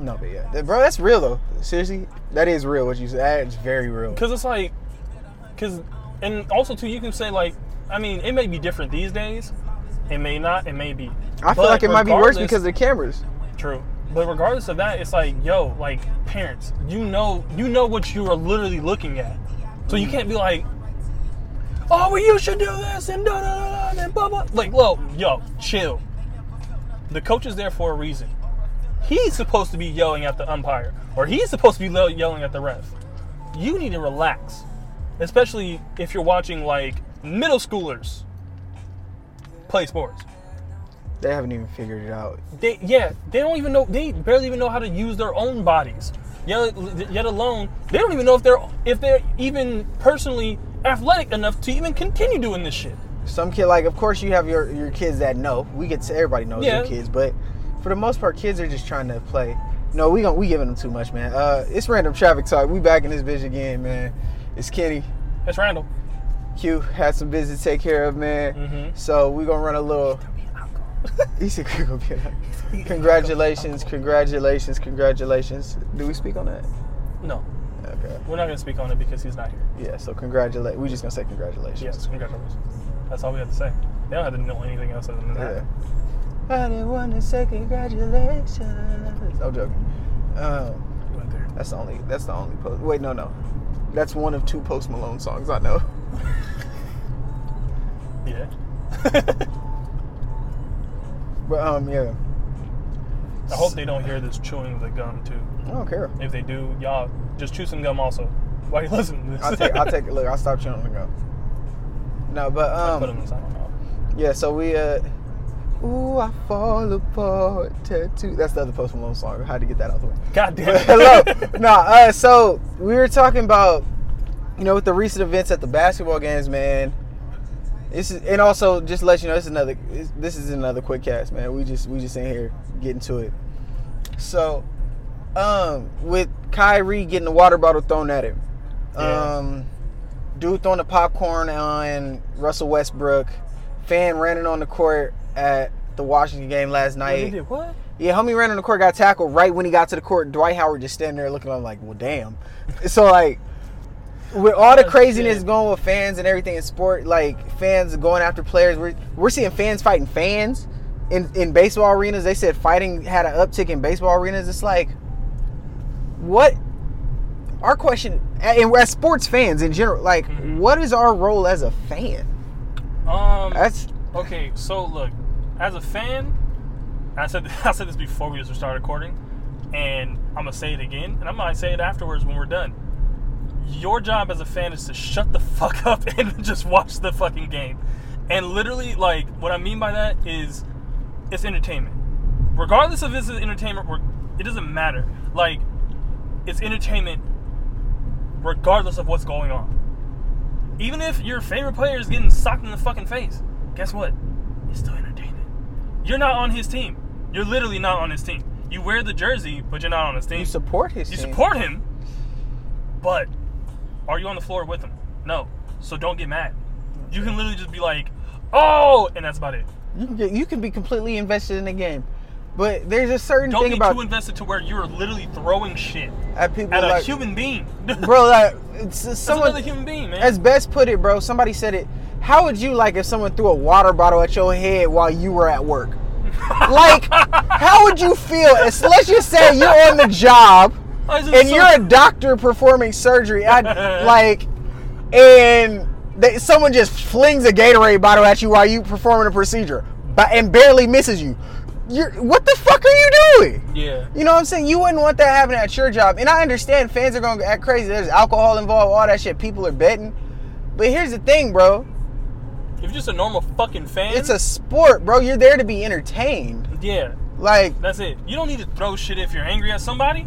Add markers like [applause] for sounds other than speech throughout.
No, but yeah, bro, that's real though. Seriously, that is real. What you said, that's very real. Because it's like, because, and also too, you can say like, I mean, it may be different these days. It may not. It may be. I feel But like it might be worse because of the cameras. True. But regardless of that, it's like, yo, like parents, you know, you know what you are literally looking at. So you can't be like, oh, well, you should do this and da da da da and blah blah. Like, well, yo, chill. The coach is there for a reason. He's supposed to be yelling at the umpire, or he's supposed to be yelling at the ref. You need to relax, especially if you're watching like middle schoolers play sports. They haven't even figured it out. They yeah, they don't even know. They barely even know how to use their own bodies. Yet, yet alone, they don't even know if they're if they're even personally athletic enough to even continue doing this shit. Some kid, like, of course, you have your your kids that know. We get to everybody knows Yeah. your kids, but for the most part, kids are just trying to play. No, we gon' we giving them too much, man. Uh, it's random traffic talk. We back in this bitch again, man. It's Kenny. It's Randall. Q had some business to take care of, man. Mhm. So we gonna run a little. He said, "We're gonna be like, [laughs] Congratulations, congratulations, congratulations. Do we speak on that? No, Okay. we're not gonna speak on it because he's not here. Yeah. So congratulate. We just gonna say congratulations. Yes, congratulations. That's all we have to say. They don't have to know anything else other than that. Yeah. I didn't want to say congratulations. I'm joking. Um, We went there. that's the only. That's the only post. Wait, no, no. That's one of two Post Malone songs I know. [laughs] Yeah. [laughs] But um, yeah. I hope they don't hear this chewing the gum too. I don't care. If they do, y'all just chew some gum also. [laughs] Why you listen to this? I'll take. I'll take. Look, I'll stop chewing on the go. No, but um, yeah. So we uh. Ooh, I fall apart. Tattoo. That's the other Post Malone song. I had to get that out of the way. God damn [laughs] it. Hello. no, uh, so we were talking about, you know, with the recent events at the basketball games, man. This is, and also just to let you know, this is another, this is another quick cast, man. We just, we just in here getting to it. So, um, with Kyrie getting the water bottle thrown at him, Yeah. um, dude throwing the popcorn on Russell Westbrook, fan running on the court at the Washington game last night. did what? Yeah, homie ran on the court, got tackled right when he got to the court. Dwight Howard just standing there looking at him like, well, damn. [laughs] So like, with all the Oh, craziness going with fans and everything in sport, like fans going after players, we're we're seeing fans fighting fans in in baseball arenas. They said fighting had an uptick in baseball arenas. It's like, what? Our question, and as sports fans in general, like, Mhm. what is our role as a fan? Um. That's Okay, so look, as a fan, I said [laughs] I said this before we just started recording, and I'm gonna say it again, and I might say it afterwards when we're done. Your job as a fan is to shut the [laughs] fuck up and [laughs] just watch the fucking game. And literally, like, what I mean by that is, it's entertainment. Regardless of if it's entertainment, it doesn't matter. Like, it's entertainment, regardless of what's going on. Even if your favorite player is getting socked in the fucking face, guess what? It's still entertainment. You're not on his team. You're literally not on his team. You wear the jersey, but you're not on his team. you support his team. You team. support him, but are you on the floor with him? No. So don't get mad. You can literally just be like, "Oh," and that's about it. You can get, you can be completely invested in the game, but there's a certain Don't thing get about too invested to where you're literally throwing shit at people at a like human being. bro. Like [laughs] it's That's someone human being, man. as best put it, bro. Somebody said it. How would you like if someone threw a water bottle at your head while you were at work? like, how would you feel? It's- let's just say you're on the job and saw- you're a doctor performing surgery. I, [laughs] like, and they, someone just flings a Gatorade bottle at you while you're performing a procedure, but and barely misses you. You're what the fuck are you doing? yeah. You know what I'm saying? You wouldn't want that happening at your job. And I understand fans are gonna act crazy. There's alcohol involved, all that shit. People are betting. But here's the thing, bro. If you're just a normal fucking fan, It's a sport, bro. You're there to be entertained. yeah. Like, That's it. You don't need to throw shit if you're angry at somebody.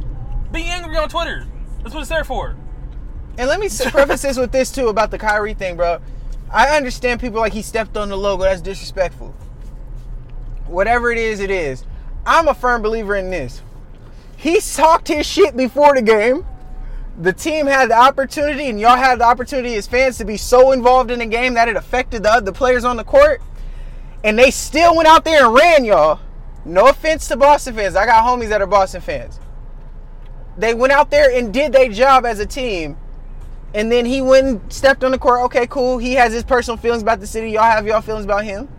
Be angry on Twitter. That's what it's there for. and let me s- preface this with this too about the Kyrie thing, bro. I understand people like he stepped on the logo. That's disrespectful. Whatever it is, it is. I'm a firm believer in this. He talked his shit before the game. The team had the opportunity, and y'all had the opportunity as fans to be so involved in the game that it affected the other players on the court. And they still went out there and ran y'all. No offense to Boston fans. I got homies that are Boston fans. they went out there and did their job as a team. And then he went and stepped on the court. Okay, cool. He has his personal feelings about the city. Y'all have y'all feelings about him.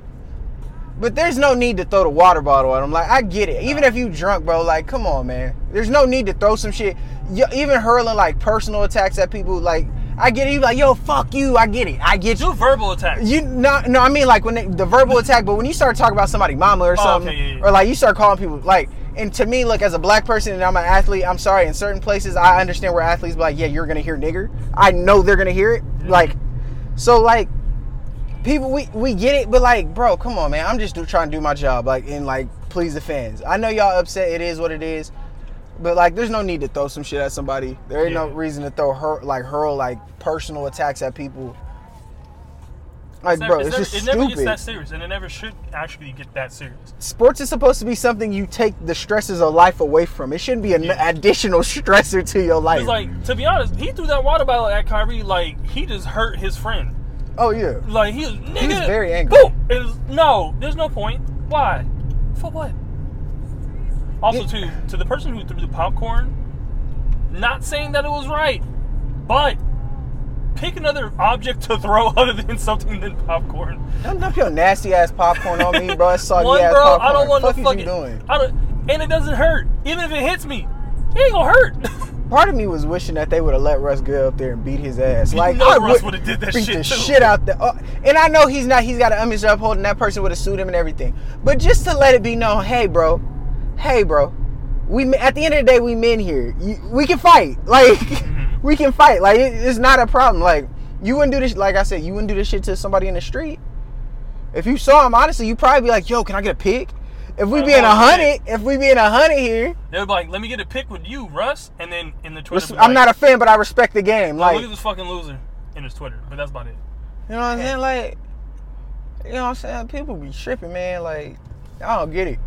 But there's no need to throw the water bottle at him. Like I get it. Even if you drunk, bro, like come on, man. There's no need to throw some shit. Even hurling like personal attacks at people, like I get it. You like, yo, fuck you. I get it. I get you. Do verbal attacks. You no, no. I mean like when they, the verbal attack, but when you start talking about somebody mama or Oh, something, okay, yeah, yeah. or like you start calling people like. And to me, look, as a black person and I'm an athlete, I'm sorry. In certain places, I understand where athletes be like, yeah, you're gonna hear nigger. I know they're gonna hear it. Like, so like, people we we get it, but like, bro, come on, man. I'm just do, trying to do my job, like, and like please the fans. I know y'all upset. It is what it is. But like, there's no need to throw some shit at somebody. There ain't no reason to throw her like hurl like personal attacks at people. Like, It's bro, never- it's, never- just it never gets stupid. that serious, and it never should actually get that serious. Sports is supposed to be something you take the stresses of life away from. It shouldn't be an Yeah. additional [laughs] stressor to your life. Like, to be honest, he threw that water bottle at Kyrie like he just hurt his friend. Oh yeah, Like he was, nigga, very angry. Boom! It was, no, there's no point. Why? For what? Also, to to the person who threw the popcorn, not saying that it was right, but pick another object to throw [laughs] other than something than popcorn. don't dump your nasty ass popcorn on me, bro. That's soggy One, ass bro, popcorn. I don't want Fuck to fucking. you doing? I don't, and it doesn't hurt. Even if it hits me, it ain't gonna hurt. [laughs] Part of me was wishing that they would have let Russ go up there and beat his ass. You Like know I Russ would would've did that beat shit the too. shit out there. Oh, and I know he's not. He's got an image to uphold, and that person would have sued him and everything. But just to let it be known, hey, bro, hey, bro, we at the end of the day, we men here. You, we can fight. [laughs] Like Mm-hmm. we can fight. Like it, it's not a problem. Like you wouldn't do this. Like I said, you wouldn't do this shit to somebody in the street. If you saw him, honestly, you probably be like, "Yo, can I get a pic?" If we being a hundred, if we being a hundred here, They would be like, "Let me get a pic with you, Russ," and then in the Twitter, I'm like, not a fan, but I respect the game. Oh, like, "Look at this fucking loser" in his Twitter, but that's about it. You know what I'm saying? Like, you know what I'm saying? People be tripping, man. Like, I don't get it.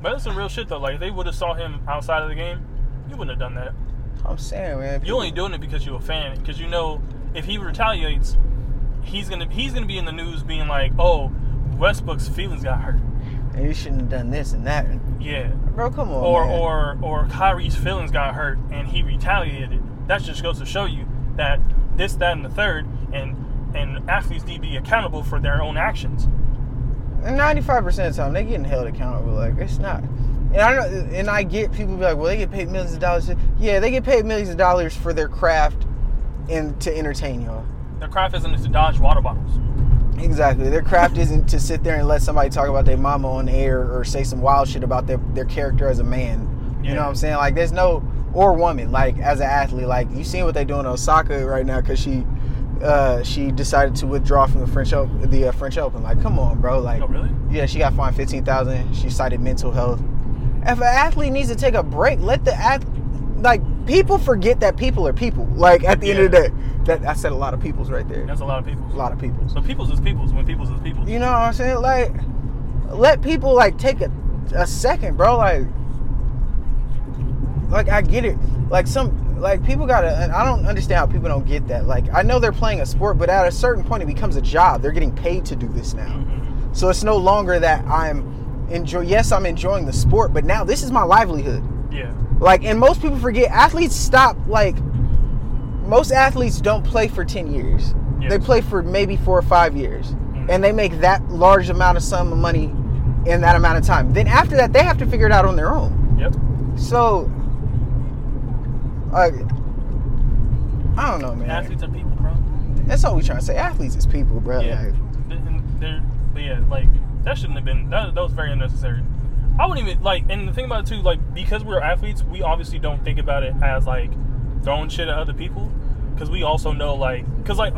But that's some real shit though. Like if they would have saw him outside of the game, you wouldn't have done that. I'm saying, man. You only doing it because you're a fan. Because you know if he retaliates, he's gonna he's gonna be in the news being like, "Oh, Westbrook's feelings got hurt." And you shouldn't have done this and that. Yeah. Bro, come on. or man. or or Kyrie's feelings got hurt and he retaliated. That just goes to show you that this, that, and the third, and and athletes need to be accountable for their own actions. 95% of the time, they getting held accountable. Like, it's not. And I know, and I get people be like, well, they get paid millions of dollars. Yeah, they get paid millions of dollars for their craft and to entertain y'all. Their craft isn't to dodge water bottles. Exactly. Their craft isn't to sit there and let somebody talk about their mama on air or say some wild shit about their, their character as a man. You know what I'm saying? Like, there's no, or woman, like, as an athlete. Like, you seen what they doing to Osaka right now because she uh, she decided to withdraw from the French Open. The uh, French Open. Like, come on, bro. Like, Oh, really? yeah, she got fined fifteen thousand. She cited mental health. If an athlete needs to take a break, let the ath- like people forget that people are people. Like at the end of the day, that I said a lot of people's right there. That's a lot of people. A lot of people's. So people's is people's when people's is people's. You know what I'm saying? Like, let people like take a, a second, bro. Like, like I get it. Like some like people gotta. and I don't understand how people don't get that. Like I know they're playing a sport, but at a certain point, it becomes a job. They're getting paid to do this now. Mhm. So it's no longer that I'm enjoy. Yes, I'm enjoying the sport, but now this is my livelihood. Yeah. Like, and most people forget athletes stop. Like, most athletes don't play for ten years. Yes. They play for maybe four or five years, Mhm. and they make that large amount of sum of money in that amount of time. Then after that, they have to figure it out on their own. Yep. So, like, I don't know, man. Athletes are people, bro. That's all we trying to say. Athletes is people, bro. Yeah. Like, Th- and They're, yeah, like that shouldn't have been. That, that was very unnecessary. I wouldn't even like. And the thing about it too, like because we're athletes, we obviously don't think about it as like throwing shit at other people. Because we also know, like, because like,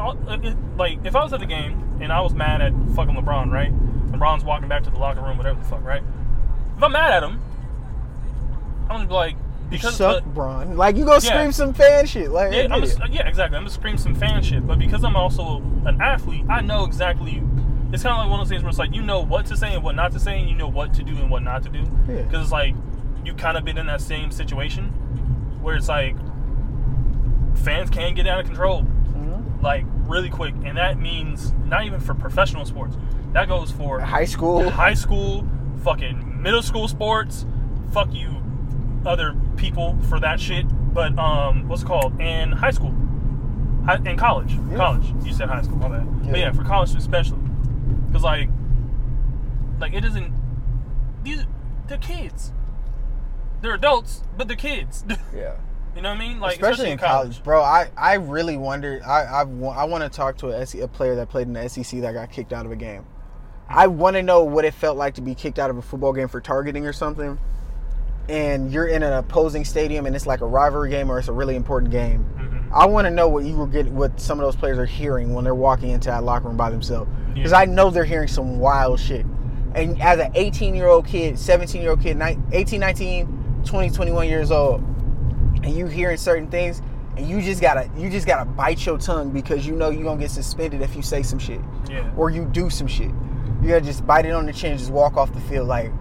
like if I was at the game and I was mad at fucking LeBron, right? LeBron's walking back to the locker room, whatever the fuck, right? If I'm mad at him, I'm like, you because suck, uh, Bron. Like, you gonna Yeah. scream some fan shit. Like, yeah, I'm get yeah, exactly. I'm gonna scream some fan shit, but because I'm also an athlete, I know exactly. It's kind of like one of those things where it's like you know what to say and what not to say, and you know what to do and what not to do. Yeah. Because it's like you kind of been in that same situation where it's like fans can get out of control Mhm. like really quick, and that means not even for professional sports. That goes for High school. [laughs] high school, fucking middle school sports. Fuck you, other people for that shit. but um, what's it called in high school, in college, Yeah. college. You said high school, my bad. But Yeah. yeah, for college especially, because like, like it isn't. These they're kids. They're adults, but they're kids. [laughs] Yeah. you know what I mean? Like especially, in college, bro. I, I really wonder. I I've, I want to talk to a, SE a player that played in the SEC that got kicked out of a game. I want to know what it felt like to be kicked out of a football game for targeting or something. And you're in an opposing stadium, and it's like a rivalry game or it's a really important game. Mhm. I want to know what you were getting, what some of those players are hearing when they're walking into that locker room by themselves, because Yeah. I know they're hearing some wild shit. And as an 18 year old kid, 17 year old kid, nine- 18, 19, 20, 21 years old, and you hearing certain things, and you just gotta, you just gotta bite your tongue because you know you're gonna get suspended if you say some shit Yeah. or you do some shit. You gotta just bite it on the chin, and just walk off the field. Like,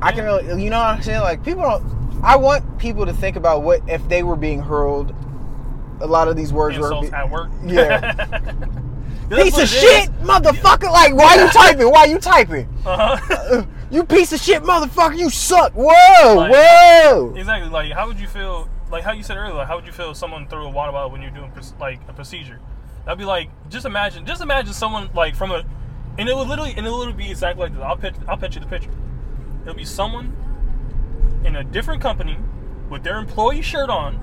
I can really, you know what I'm saying? Like, people don't. I want people to think about what if they were being hurled. A lot of these words Insults were. at work. Yeah. [laughs] Piece of it is. shit, motherfucker! Like, why you typing? Why you typing? Uh-huh. Uh, [laughs] you piece of shit, motherfucker! You suck! Whoa, Like- whoa! Exactly. Like, how would you feel? Like how you said earlier. Like, how would you feel if someone threw a water bottle when you're doing like a procedure? That'd be like, just imagine, just imagine someone like from a, and it would literally, and it would be exactly like this. I'll pitch, I'll pitch you the picture. It'll be someone in a different company with their employee shirt on,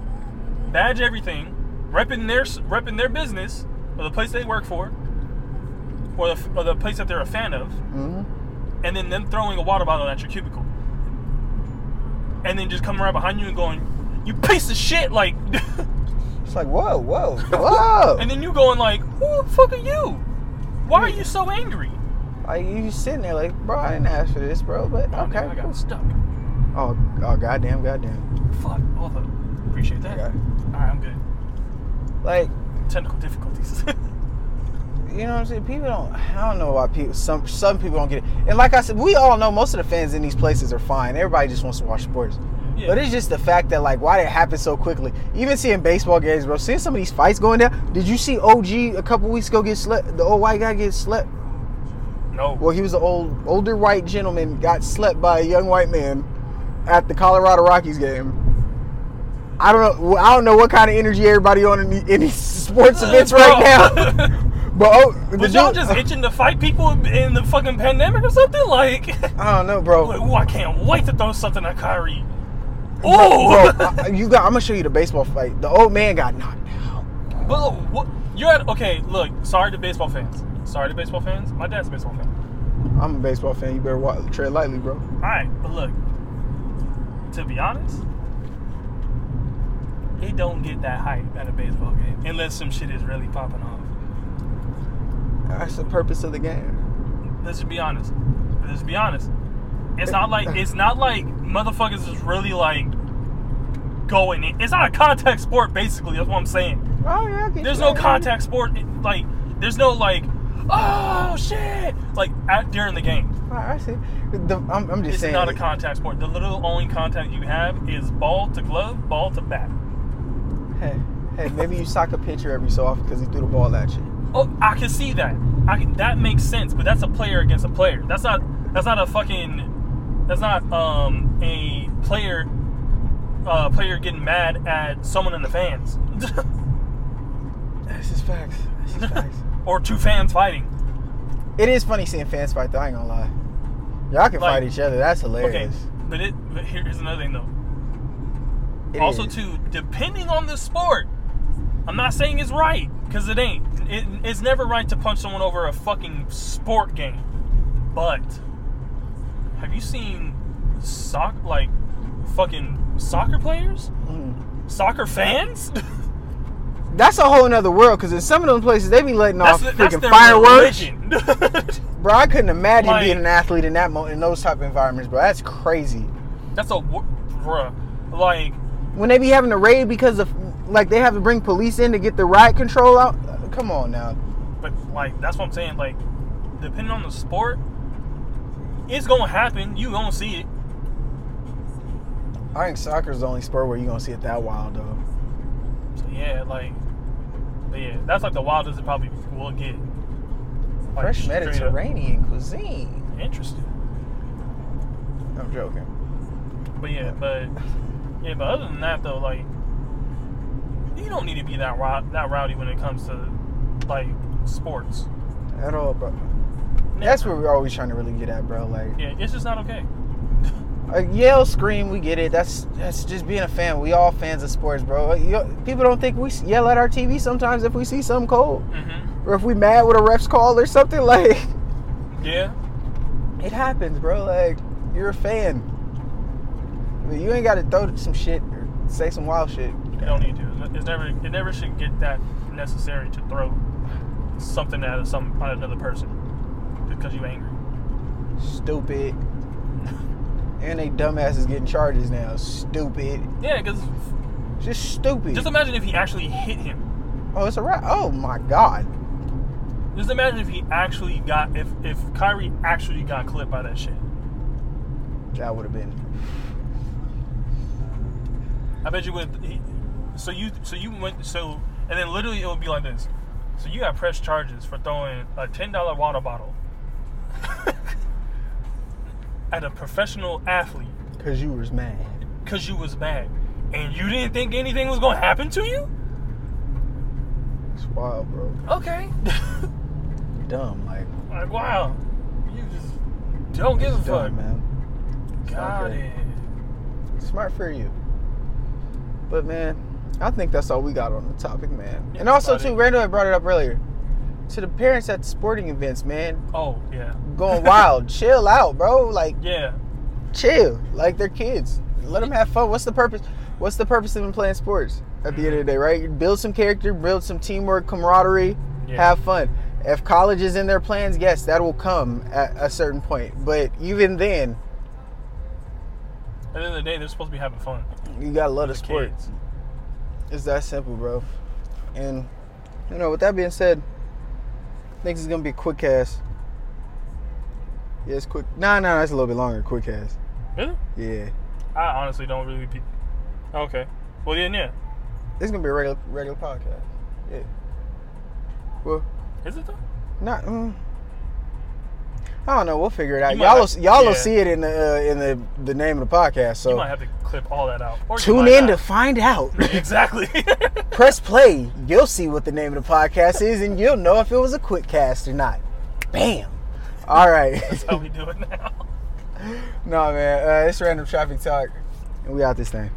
badge everything, repping their repping their business or the place they work for, or the, or the place that they're a fan of Mhm. and then them throwing a water bottle at your cubicle. And then just coming right behind you and going, You piece of shit, like [laughs] It's like, whoa, whoa, whoa! [laughs] and then you going like, Who the fuck are you? Why are you so angry? like, you sitting there, like, bro, I didn't ask for this, bro, but Oh, okay. I got cool. stuck. Oh, oh, goddamn, goddamn. Fuck. Hold up. Appreciate that. Okay. Alright, I'm good. Like, Technical difficulties. [laughs] you know what I'm saying? People don't. I don't know why people. Some some people don't get it. And like I said, we all know most of the fans in these places are fine. Everybody just wants to watch sports. Yeah. But it's just the fact that like why did it happen so quickly? Even seeing baseball games, bro. Seeing some of these fights going down. Did you see OG a couple weeks ago get slept? The old white guy get slept. no. Well, he was an old older white gentleman got slept by a young white man at the Colorado Rockies game. I don't know. I don't know what kind of energy everybody on in, the, in these sports uh, events right now. [laughs] But oh, Was y'all just itching to fight people in the fucking pandemic or something? Like, I don't know, bro. like, ooh, I can't wait to throw something at Kyrie. Bro, Oh, [laughs] you got. I'm gonna show you the baseball fight. The old man got knocked out. Well, what, you're at okay. Look, sorry to baseball fans. Sorry to baseball fans. My dad's a baseball fan. I'm a baseball fan. You better watch, tread lightly, bro. All right, but look. To be honest, it don't get that hype at a baseball game unless some shit is really popping off. That's the purpose of the game. Let's just be honest. Let's be honest. It's not like it's not like motherfuckers is really like going in. It's not a contact sport, basically. That's what I'm saying. Oh yeah. There's no contact sport. Like, there's no like, oh shit, like at, during the game. I I see. The, I'm, I'm just It's saying. not a contact sport. The little only contact you have is ball to glove, ball to bat. Hey, hey, maybe you sock a pitcher every so often because he threw the ball at you. Oh, I can see that. I can, that makes sense, but that's a player against a player. That's not. That's not a fucking. That's not um a player. Uh, player getting mad at someone in the fans, That's just facts. That's just facts. [laughs] or two fans fighting. It is funny seeing fans fight. Though I ain't gonna lie. Y'all can Like- fight each other. That's hilarious. Okay, but it. But here's another thing though. It also, is. too, depending on the sport, I'm not saying it's right because it ain't. It, it's never right to punch someone over a fucking sport game. But have you seen soc like fucking soccer players, Mm. soccer fans? [laughs] That's a whole nother world because in some of those places they be letting off the- that's freaking fireworks. [laughs] [laughs] Bro, I couldn't imagine Like- being an athlete in that mo- in those type of environments, bro. That's crazy. that's a bruh. Like When they be having a raid because of like they have to bring police in to get the riot control out. Come on now. But like that's what I'm saying. Like, depending on the sport, it's gonna happen. You gonna see it. I think soccer's the only sport where you gonna see it that wild though. So yeah, like, but yeah, that's like the wildest it probably will get. Like, Fresh straight up. Mediterranean cuisine. Interesting. I'm joking. But yeah, but [laughs] Yeah, but other than that, though, like, you don't need to be that rou- that rowdy when it comes to like sports. At all, bro. That's what we're always trying to really get at, bro. Like, Yeah, it's just not okay. [laughs] a yell, scream, we get it. That's that's just being a fan. We all fans of sports, bro. You, people don't think we yell at our TV sometimes if we see something cold, hmm or if we mad with a ref's call or something. [laughs] Like, Yeah. it happens, bro. Like, you're a fan. You ain't got to throw some shit or say some wild shit. You don't need to. It's never. It never should get that necessary to throw something at some at another person because you angry. Stupid. And they dumbasses getting charges now. Stupid. Yeah, because Just stupid. just imagine if he actually hit him. oh, it's a wrap. Oh my god. Just imagine if he actually got if if Kyrie actually got clipped by that shit. That would have been. I bet you would. He, so you so you went so and then literally it would be like this. So you got pressed charges for throwing a ten dollar water bottle [laughs] at a professional athlete Because you was mad. because you was mad, and you didn't think anything was gonna happen to you. It's wild, bro. Okay. [laughs] Dumb. Like, like wow, you just don't give a it's fuck. man. It's Got good. it. Smart for you. But, man, I think that's all we got on the topic, man. Yeah, and also, too, it. Randall had brought it up earlier. To the parents at sporting events, man, Oh yeah, going wild. [laughs] Chill out, bro. Like, yeah. chill. Like, they're kids. Let them have fun. What's the purpose? What's the purpose of them playing sports at the end of the mm-hmm. day, right? Build some character, build some teamwork, camaraderie, Yeah. have fun. If college is in their plans, yes, that will come at a certain point. But even then, the end of the day, they're supposed to be having fun. you gotta love the The sport. kids. It's that simple, bro. And you know, with that being said, I think it's gonna be a quick cast. Yeah, it's quick. Nah, nah, that's a little bit longer. Quick cast. Really? Yeah, I honestly don't really. Be... Okay. Well, then, yeah. it's gonna be a regular regular podcast. Yeah. Well, Is it though? not. Mm, I don't know. We'll figure it out. You y'all, have- will, y'all will see it in the uh, in the the name of the podcast. So you might have to clip all that out. Tune in to find out. [laughs] exactly. [laughs] Press play. You'll see what the name of the podcast is, and you'll know if it was a quick cast or not. Bam. All right. [laughs] That's how we do it now. no, man. Uh, it's random traffic talk, and we out this thing.